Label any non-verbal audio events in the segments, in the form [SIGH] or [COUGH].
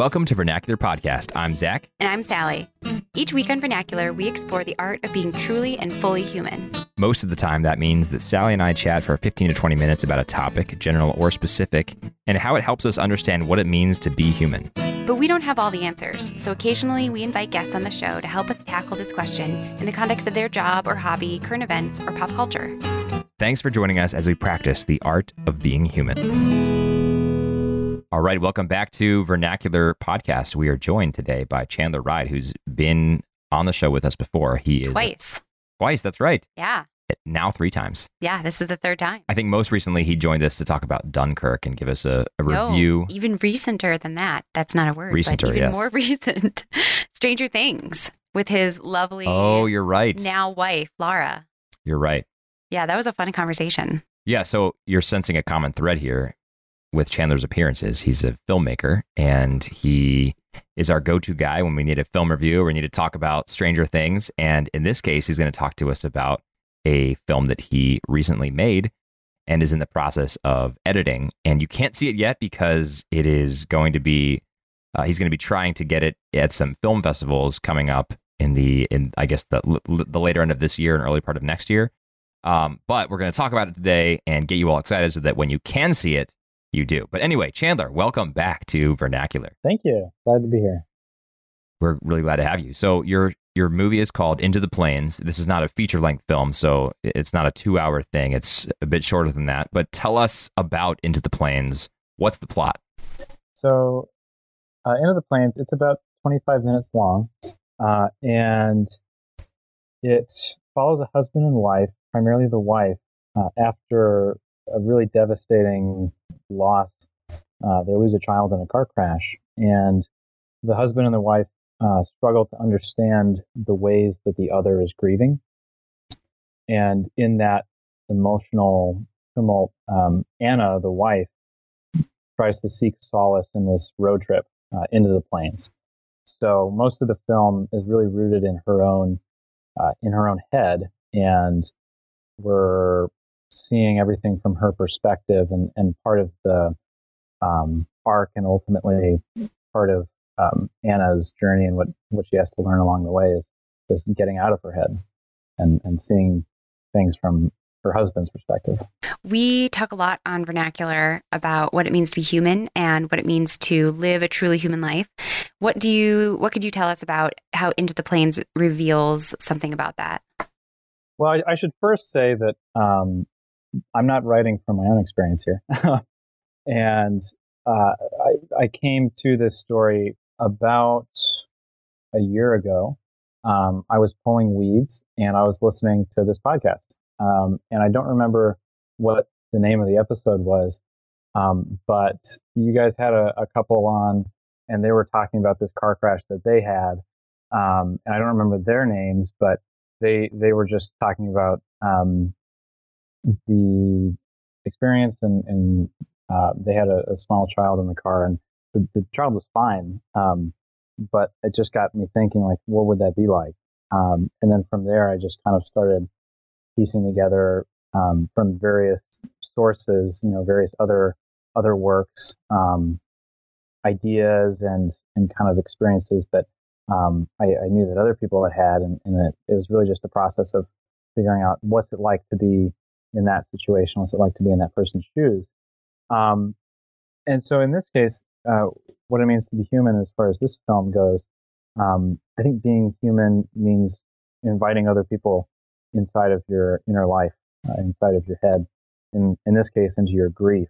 Welcome to Vernacular Podcast. I'm Zach. And I'm Sally. Each week on Vernacular, we explore the art of being truly and fully human. Most of the time, that means that Sally and I chat for 15 to 20 minutes about a topic, general or specific, and how it helps us understand what it means to be human. But we don't have all the answers, so occasionally we invite guests on the show to help us tackle this question in the context of their job or hobby, current events, or pop culture. Thanks for joining us as we practice the art of being human. All right, welcome back to Vernacular Podcast. We are joined today by Chandler Ride, who's been on the show with us before. He is Twice. twice. That's right. Yeah. Now three times. Yeah, this is the third time. I think most recently he joined us to talk about Dunkirk and give us a, a No, review. even recenter than that. That's not a word. Recenter, but even yes. more [LAUGHS] recent. Stranger Things with his lovely Oh, you're right. now wife, Laura. You're right. Yeah, that was a fun conversation. Yeah, so you're sensing a common thread here with Chandler's appearances. He's a filmmaker and he is our go-to guy when we need a film review or we need to talk about Stranger Things. And in this case, he's going to talk to us about a film that he recently made and is in the process of editing. And you can't see it yet because it is going to be uh, he's going to be trying to get it at some film festivals coming up in the in I guess the l- the later end of this year and early part of next year. Um, but we're going to talk about it today and get you all excited so that when you can see it, you do. But anyway, Chandler, welcome back to Vernacular. Thank you. Glad to be here. We're really glad to have you. So your your movie is called Into the Plains. This is not a feature length film, so it's not a two hour thing. It's a bit shorter than that. But tell us about Into the Plains. What's the plot? So, uh, Into the Plains, it's about 25 minutes long, uh, and it follows a husband and wife, primarily the wife, uh, after a really devastating loss. Uh, they lose a child in a car crash, and the husband and the wife uh, struggle to understand the ways that the other is grieving. And in that emotional tumult, um, Anna, the wife, tries to seek solace in this road trip uh, into the plains. So most of the film is really rooted in her own uh, in her own head, and we're seeing everything from her perspective, and, and part of the um, arc, and ultimately part of um, Anna's journey and what, what she has to learn along the way is is getting out of her head and and seeing things from her husband's perspective. We talk a lot on vernacular about what it means to be human and what it means to live a truly human life. What do you what could you tell us about how Into the Plains reveals something about that? Well, I, I should first say that um, I'm not writing from my own experience here, [LAUGHS] and uh, I, I came to this story about a year ago. Um, I was pulling weeds and I was listening to this podcast, um, and I don't remember what the name of the episode was, um, but you guys had a, a couple on, and they were talking about this car crash that they had, um, and I don't remember their names, but they they were just talking about um, the experience and, and uh, they had a, a, small child in the car and the, the child was fine um, but it just got me thinking like what would that be like? Um, and then from there i just kind of started piecing together um, from various sources you know various other other works um, ideas and and kind of experiences that um, I, I, knew that other people had had, and, and it, it, was really just the process of figuring out what's it like to be in that situation, what's it like to be in that person's shoes. Um, and so, in this case, uh, what it means to be human, as far as this film goes, um, I think being human means inviting other people inside of your inner life, uh, inside of your head, in in this case, into your grief.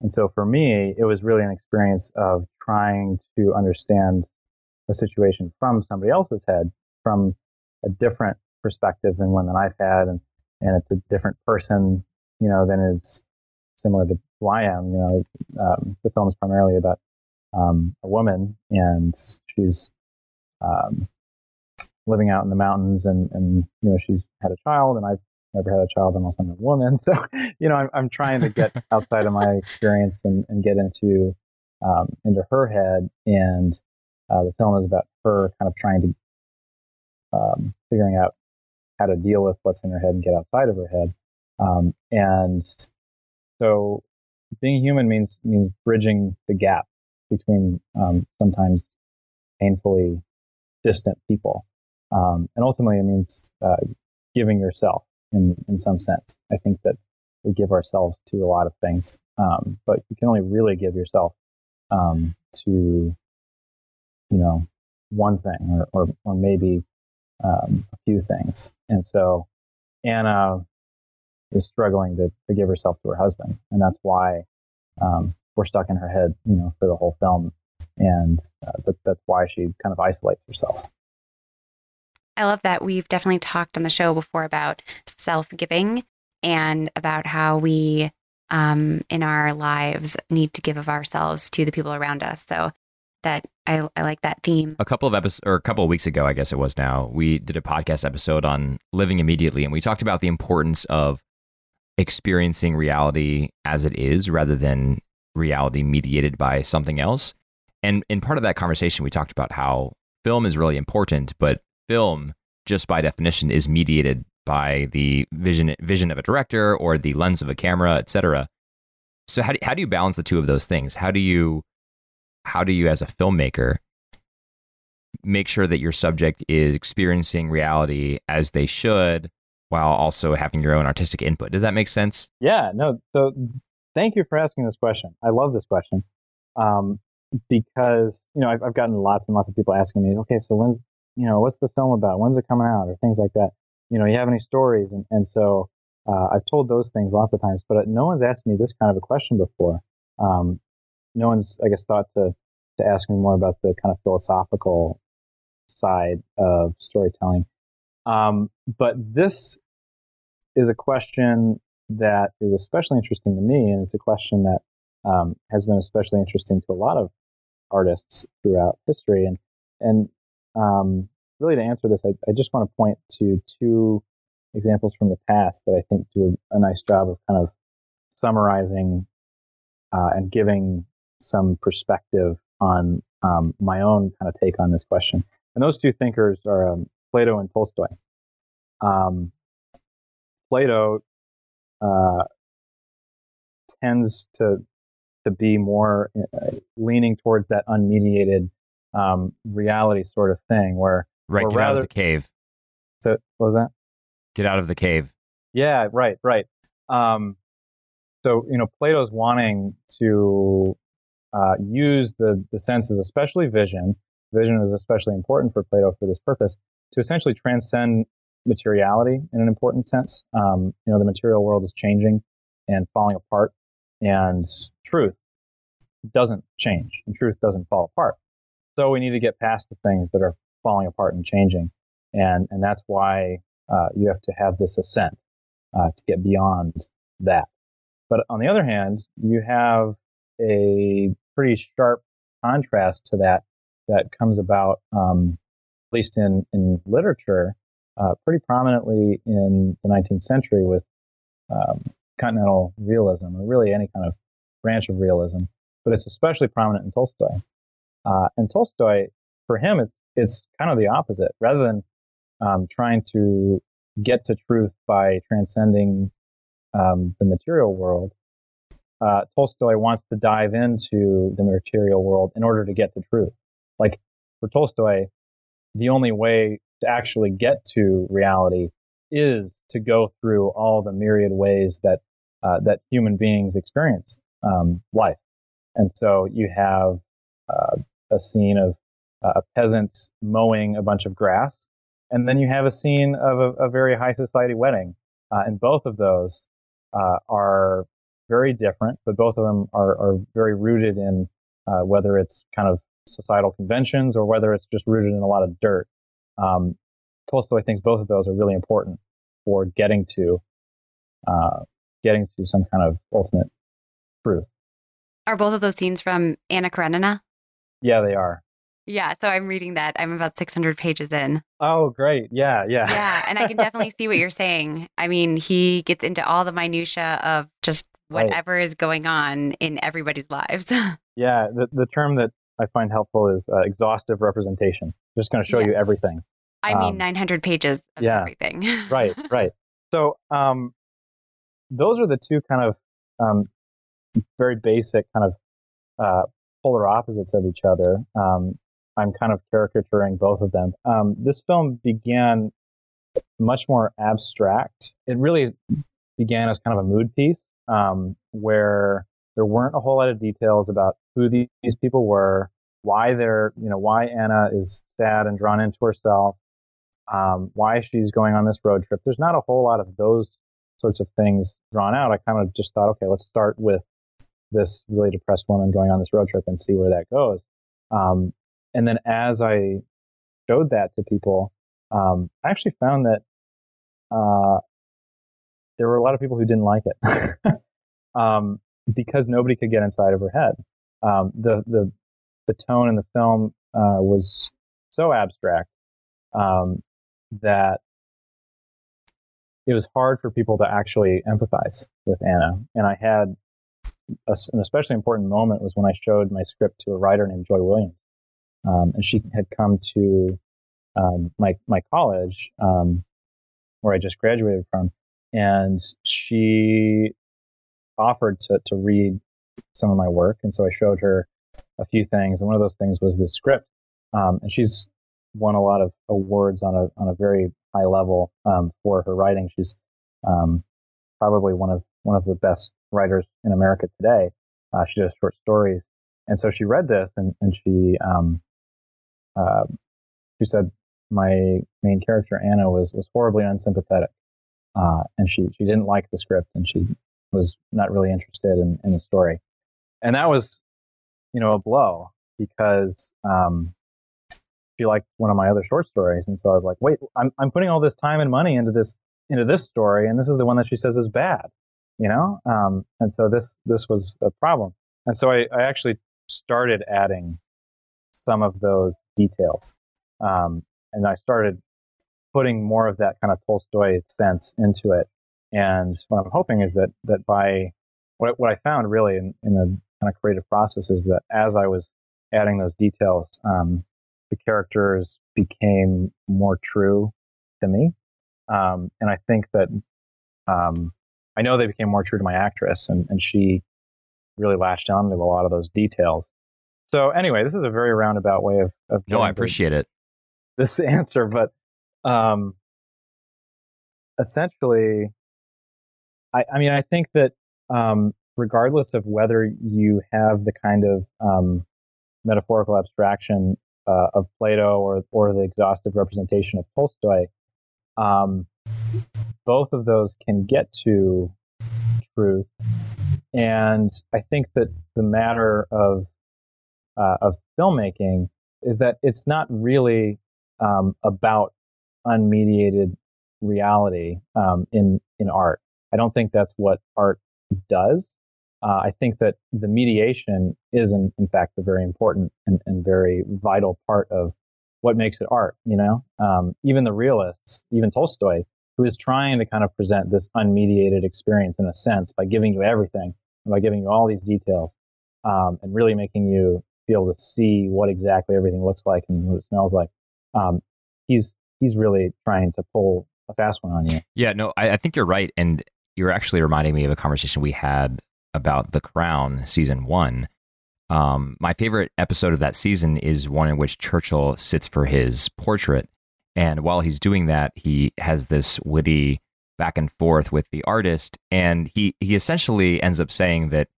And so, for me, it was really an experience of trying to understand a situation from somebody else's head, from a different perspective than one that I've had, and and it's a different person, you know, than is similar to who I am. You know, um, the film is primarily about um, a woman, and she's um, living out in the mountains, and and you know, she's had a child, and I've never had a child, and also I'm a woman, [LAUGHS] so you know, I'm I'm trying to get outside of my experience and and get into um, into her head and uh, the film is about her kind of trying to um, figuring out how to deal with what's in her head and get outside of her head. Um, and so, being human means means bridging the gap between um, sometimes painfully distant people. Um, and ultimately, it means uh, giving yourself in, in some sense. I think that we give ourselves to a lot of things, um, but you can only really give yourself um, to, you know, one thing or, or, or maybe um, a few things. And so Anna is struggling to, to give herself to her husband. And that's why um, we're stuck in her head, you know, for the whole film. And uh, that, that's why she kind of isolates herself. I love that we've definitely talked on the show before about self giving and about how we um, in our lives need to give of ourselves to the people around us. So that I, I like that theme. A couple of episodes, or a couple of weeks ago, I guess it was now, we did a podcast episode on living immediately, and we talked about the importance of experiencing reality as it is rather than reality mediated by something else. And in part of that conversation, we talked about how film is really important, but film, just by definition, is mediated by the vision vision of a director or the lens of a camera, etc. So how do, how do you balance the two of those things? How do you how do you as a filmmaker make sure that your subject is experiencing reality as they should while also having your own artistic input? Does that make sense? Yeah, no. So thank you for asking this question. I love this question. Um, because you know I've, I've gotten lots and lots of people asking me, okay, so when's you know what's the film about? When's it coming out? Or things like that you know, you have any stories? And, and so uh, I've told those things lots of times, but no one's asked me this kind of a question before. Um, no one's, I guess, thought to, to ask me more about the kind of philosophical side of storytelling. Um, but this is a question that is especially interesting to me, and it's a question that um, has been especially interesting to a lot of artists throughout history. And and um, really to answer this, I, I just want to point to two examples from the past that I think do a, a nice job of kind of summarizing uh, and giving some perspective on um, my own kind of take on this question. And those two thinkers are um, Plato and Tolstoy. Um, Plato uh, tends to to be more uh, leaning towards that unmediated um, reality sort of thing, where Right, get rather, out of the cave. So what was that? Get out of the cave. Yeah, right, right. Um, so you know, Plato's wanting to uh, use the the senses, especially vision. Vision is especially important for Plato for this purpose to essentially transcend materiality in an important sense. Um, you know, the material world is changing and falling apart, and truth doesn't change, and truth doesn't fall apart. So we need to get past the things that are falling apart and changing. And, and that's why uh, you have to have this ascent uh, to get beyond that. But on the other hand, you have a pretty sharp contrast to that that comes about, um, at least in, in literature, uh, pretty prominently in the 19th century with um, continental realism, or really any kind of branch of realism. But it's especially prominent in Tolstoy. Uh, and Tolstoy, for him, it's it's kind of the opposite. Rather than um, trying to get to truth by transcending um, the material world, uh, Tolstoy wants to dive into the material world in order to get to truth. Like for Tolstoy, the only way to actually get to reality is to go through all the myriad ways that uh, that human beings experience um, life. And so you have uh, a scene of a peasant mowing a bunch of grass. And then you have a scene of a, a very high society wedding. Uh, and both of those uh, are very different, but both of them are, are very rooted in uh, whether it's kind of societal conventions or whether it's just rooted in a lot of dirt. Um, Tolstoy thinks both of those are really important for getting to uh, getting to some kind of ultimate truth. Are both of those scenes from Anna Karenina? Yeah, they are. Yeah, so I'm reading that. I'm about 600 pages in. Oh, great. Yeah, yeah. Yeah, and I can definitely [LAUGHS] see what you're saying. I mean, he gets into all the minutia of just whatever right. is going on in everybody's lives. [LAUGHS] yeah, the, the term that I find helpful is uh, exhaustive representation. Just going to show yes. you everything. I um, mean, 900 pages of yeah, everything. [LAUGHS] right, right. So, um, those are the two kind of um, very basic kind of uh, polar opposites of each other. Um, I'm kind of caricaturing both of them. Um, this film began much more abstract. It really began as kind of a mood piece um, where there weren't a whole lot of details about who these, people were, why they're, you know, why Anna is sad and drawn into herself, um, why she's going on this road trip. There's not a whole lot of those sorts of things drawn out. I kind of just thought, okay, let's start with this really depressed woman going on this road trip and see where that goes. Um, and then as I showed that to people, um, I actually found that uh, there were a lot of people who didn't like it [LAUGHS] um, because nobody could get inside of her head. Um, the the the tone in the film uh, was so abstract um, that it was hard for people to actually empathize with Anna. And I had a, an especially important moment was when I showed my script to a writer named Joy Williams, um, and she had come to um, my my college um, where I just graduated from, and she offered to to read some of my work, and so I showed her a few things, and one of those things was this script, um, and she's won a lot of awards on a on a very high level um, for her writing. She's um, probably one of one of the best writers in America today. Uh, she does short stories, and so she read this and and she um, uh, she said my main character Anna was was horribly unsympathetic, uh, and she she didn't like the script and she was not really interested in, in the story, and that was you know a blow because um, she liked one of my other short stories, and so I was like, wait, I'm I'm putting all this time and money into this into this story, and this is the one that she says is bad, you know, um, and so this this was a problem, and so I, I actually started adding some of those details, um, and I started putting more of that kind of Tolstoy sense into it, and what I'm hoping is that that by what what I found really in, in the kind of creative process is that as I was adding those details, um, the characters became more true to me. Um, and I think that um, I know they became more true to my actress, and, and she really latched on to a lot of those details. So anyway, this is a very roundabout way of, of no, I appreciate it. This [LAUGHS] answer, but um, essentially, I, I mean, I think that um, regardless of whether you have the kind of um, metaphorical abstraction uh, of Plato or or the exhaustive representation of Tolstoy, um, both of those can get to truth. And I think that the matter of uh, of filmmaking is that it's not really um, about unmediated reality um, in in art. I don't think that's what art does uh, I think that the mediation is, in, in fact, a very important and, and, very vital part of what makes it art. You know, um, even the realists, even Tolstoy, who is trying to kind of present this unmediated experience in a sense by giving you everything by giving you all these details um, and really making you be able to see what exactly everything looks like and what it smells like. Um, he's he's really trying to pull a fast one on you. Yeah, no, I, I think you're right, and you're actually reminding me of a conversation we had about The Crown season one. Um, my favorite episode of that season is one in which Churchill sits for his portrait. And while he's doing that, he has this witty back and forth with the artist. And he, he essentially ends up saying that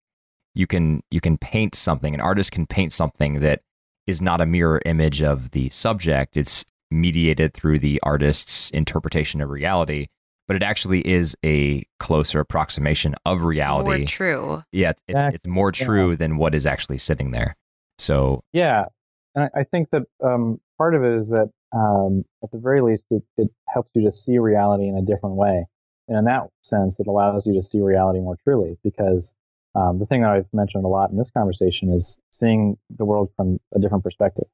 you can you can paint something, an artist can paint something that is not a mirror image of the subject. It's mediated through the artist's interpretation of reality but it actually is a closer approximation of reality. More true. Yeah, it's exactly. it's more true yeah. than what is actually sitting there. So yeah, and I think that um, part of it is that um, at the very least, it, it helps you to see reality in a different way, and in that sense, it allows you to see reality more truly. Because um, the thing that I've mentioned a lot in this conversation is seeing the world from a different perspective,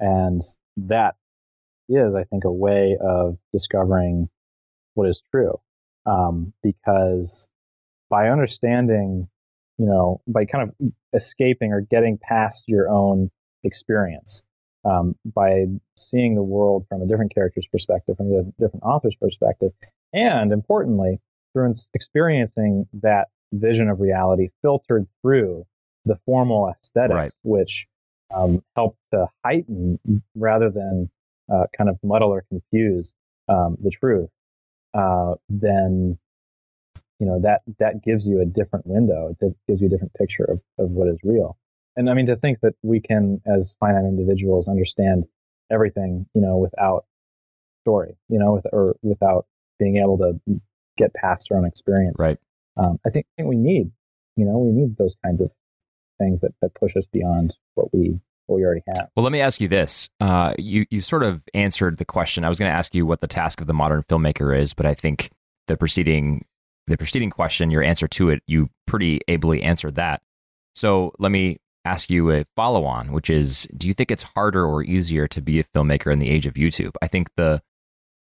and that is, I think, a way of discovering what is true. Um, because by understanding, you know, by kind of escaping or getting past your own experience, um, by seeing the world from a different character's perspective, from a different author's perspective, and importantly, through experiencing that vision of reality filtered through the formal aesthetics, Right. which um, help to heighten rather than uh, kind of muddle or confuse um, the truth, uh, then you know that that gives you a different window. It gives you a different picture of, of what is real. And I mean to think that we can, as finite individuals, understand everything, you know, without story, you know, with or without being able to get past our own experience. Right. Um, I think, I think we need, you know, we need those kinds of things that, that push us beyond what we what we already have. Well, let me ask you this. Uh, you you sort of answered the question. I was going to ask you what the task of the modern filmmaker is, but I think the preceding the preceding question, your answer to it, you pretty ably answered that. So let me ask you a follow on, which is do you think it's harder or easier to be a filmmaker in the age of YouTube? I think the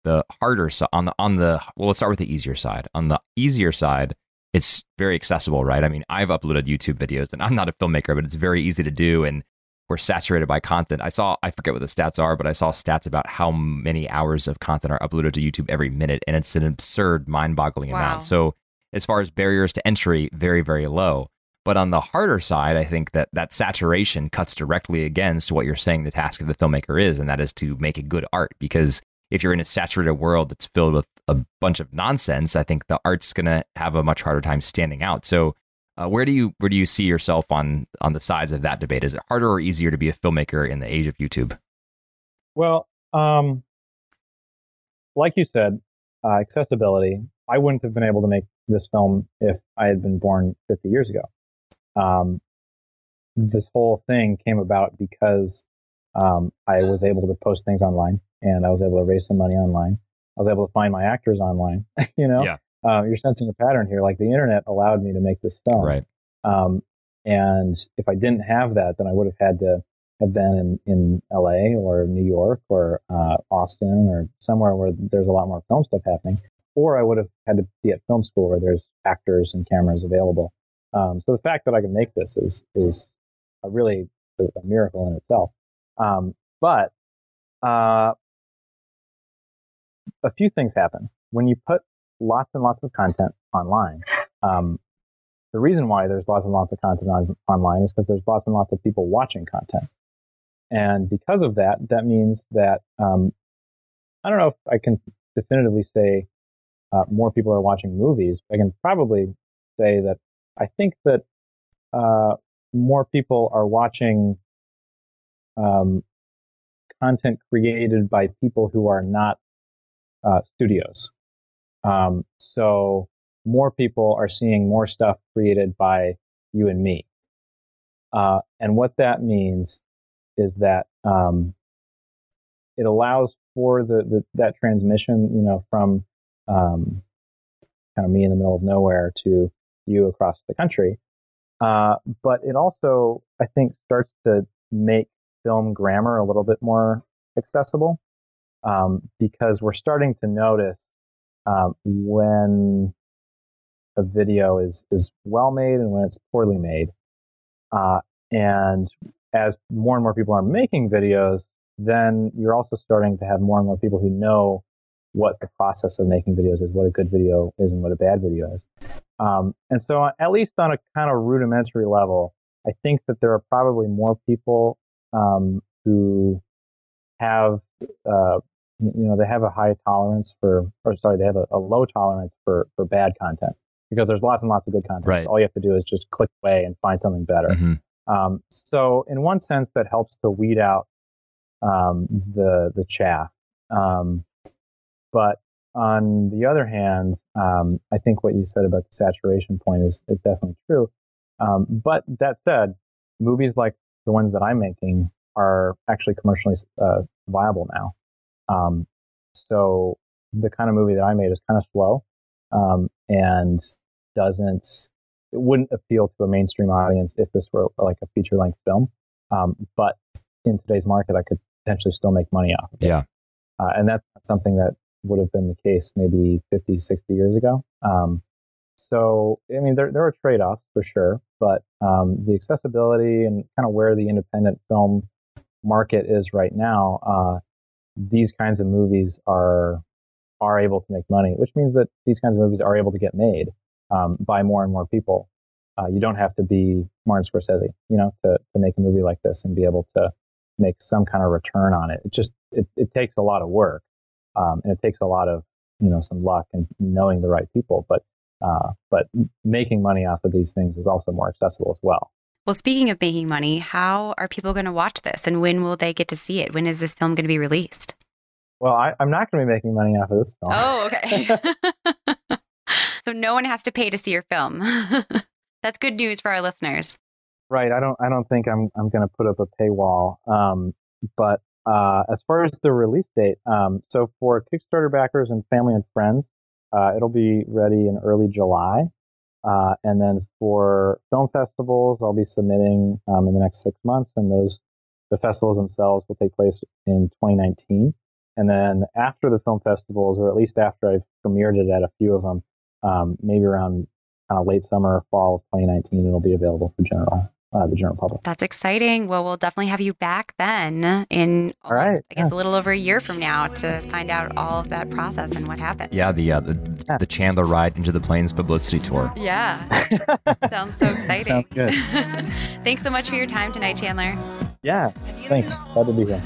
the harder so on the on the well, let's start with the easier side. On the easier side, it's very accessible, right? I mean, I've uploaded YouTube videos and I'm not a filmmaker, but it's very easy to do and we're saturated by content. I saw I forget what the stats are, but I saw stats about how many hours of content are uploaded to YouTube every minute and it's an absurd mind-boggling Wow. amount. So, as far as barriers to entry, very very low. But on the harder side, I think that that saturation cuts directly against what you're saying the task of the filmmaker is, and that is to make a good art. Because if you're in a saturated world that's filled with a bunch of nonsense, I think the art's going to have a much harder time standing out. So, uh, where do you where do you see yourself on on the sides of that debate? Is it harder or easier to be a filmmaker in the age of YouTube? Well, um, like you said, uh, accessibility. I wouldn't have been able to make this film if I had been born 50 years ago. Um, this whole thing came about because um, I was able to post things online and I was able to raise some money online. I was able to find my actors online. [LAUGHS] you know, Yeah. Uh, you're sensing a pattern here. Like the internet allowed me to make this film. Right. Um, and if I didn't have that, then I would have had to have been in, in LA or New York or uh, Austin or somewhere where there's a lot more film stuff happening. Or I would have had to be at film school where there's actors and cameras available. Um, so the fact that I can make this is is a really a miracle in itself. Um, but uh, a few things happen when you put lots and lots of content online. Um, the reason why there's lots and lots of content on, online is because there's lots and lots of people watching content. And because of that, that means that um, I don't know if I can definitively say uh, more people are watching movies. I can probably say that I think that uh, more people are watching um, content created by people who are not uh, studios. Um, so more people are seeing more stuff created by you and me. Uh, and what that means is that um, it allows for the, the that transmission, you know, from um, kind of me in the middle of nowhere to you across the country. Uh, but it also, I think, starts to make film grammar a little bit more accessible um, because we're starting to notice um, when a video is is well made and when it's poorly made. Uh, and as more and more people are making videos, then you're also starting to have more and more people who know what the process of making videos is, what a good video is, and what a bad video is. Um, and so, at least on a kind of rudimentary level, I think that there are probably more people um, who have, uh, you know, they have a high tolerance for, or sorry, they have a, a low tolerance for for bad content because there's lots and lots of good content. Right. So all you have to do is just click away and find something better. Mhm. Um, so in one sense, that helps to weed out um, the the chaff. Um, but on the other hand, um, I think what you said about the saturation point is is definitely true. Um, but that said, movies like the ones that I'm making are actually commercially uh, viable now. Um, so the kind of movie that I made is kind of slow um, and doesn't it wouldn't appeal to a mainstream audience if this were like a feature length film. Um, but in today's market, I could potentially still make money off of it. Yeah. Uh, and that's not something that would have been the case maybe 50, 60 years ago. Um, so, I mean, there, there are trade offs for sure, but um, the accessibility and kind of where the independent film market is right now, uh, these kinds of movies are are able to make money, which means that these kinds of movies are able to get made um, by more and more people. uh, you don't have to be Martin Scorsese, you know, to, to make a movie like this and be able to make some kind of return on it. It just, it, it takes a lot of work. Um, and it takes a lot of, you know, some luck and knowing the right people, but, uh, but making money off of these things is also more accessible as well. Well, speaking of making money, how are people going to watch this and when will they get to see it? When is this film going to be released? Well, I, am not going to be making money off of this film. Oh, okay. [LAUGHS] [LAUGHS] so no one has to pay to see your film. [LAUGHS] That's good news for our listeners. Right. I don't. I don't think I'm. I'm going to put up a paywall. Um, but uh, as far as the release date, um, so for Kickstarter backers and family and friends, uh, it'll be ready in early July. Uh, and then for film festivals, I'll be submitting um, in the next six months, and those the festivals themselves will take place in 2019. And then after the film festivals, or at least after I've premiered it at a few of them, um, maybe around kind of late summer or fall of 2019, it'll be available for general uh, the general public. That's exciting. Well, we'll definitely have you back then in all almost, right. I guess yeah. a little over a year from now to find out all of that process and what happened. Yeah, the uh, the, yeah. the Chandler ride into the plains publicity tour. [LAUGHS] Yeah, [LAUGHS] sounds so exciting. Sounds good. [LAUGHS] Thanks so much for your time tonight, Chandler. Yeah, thanks. Glad to be here.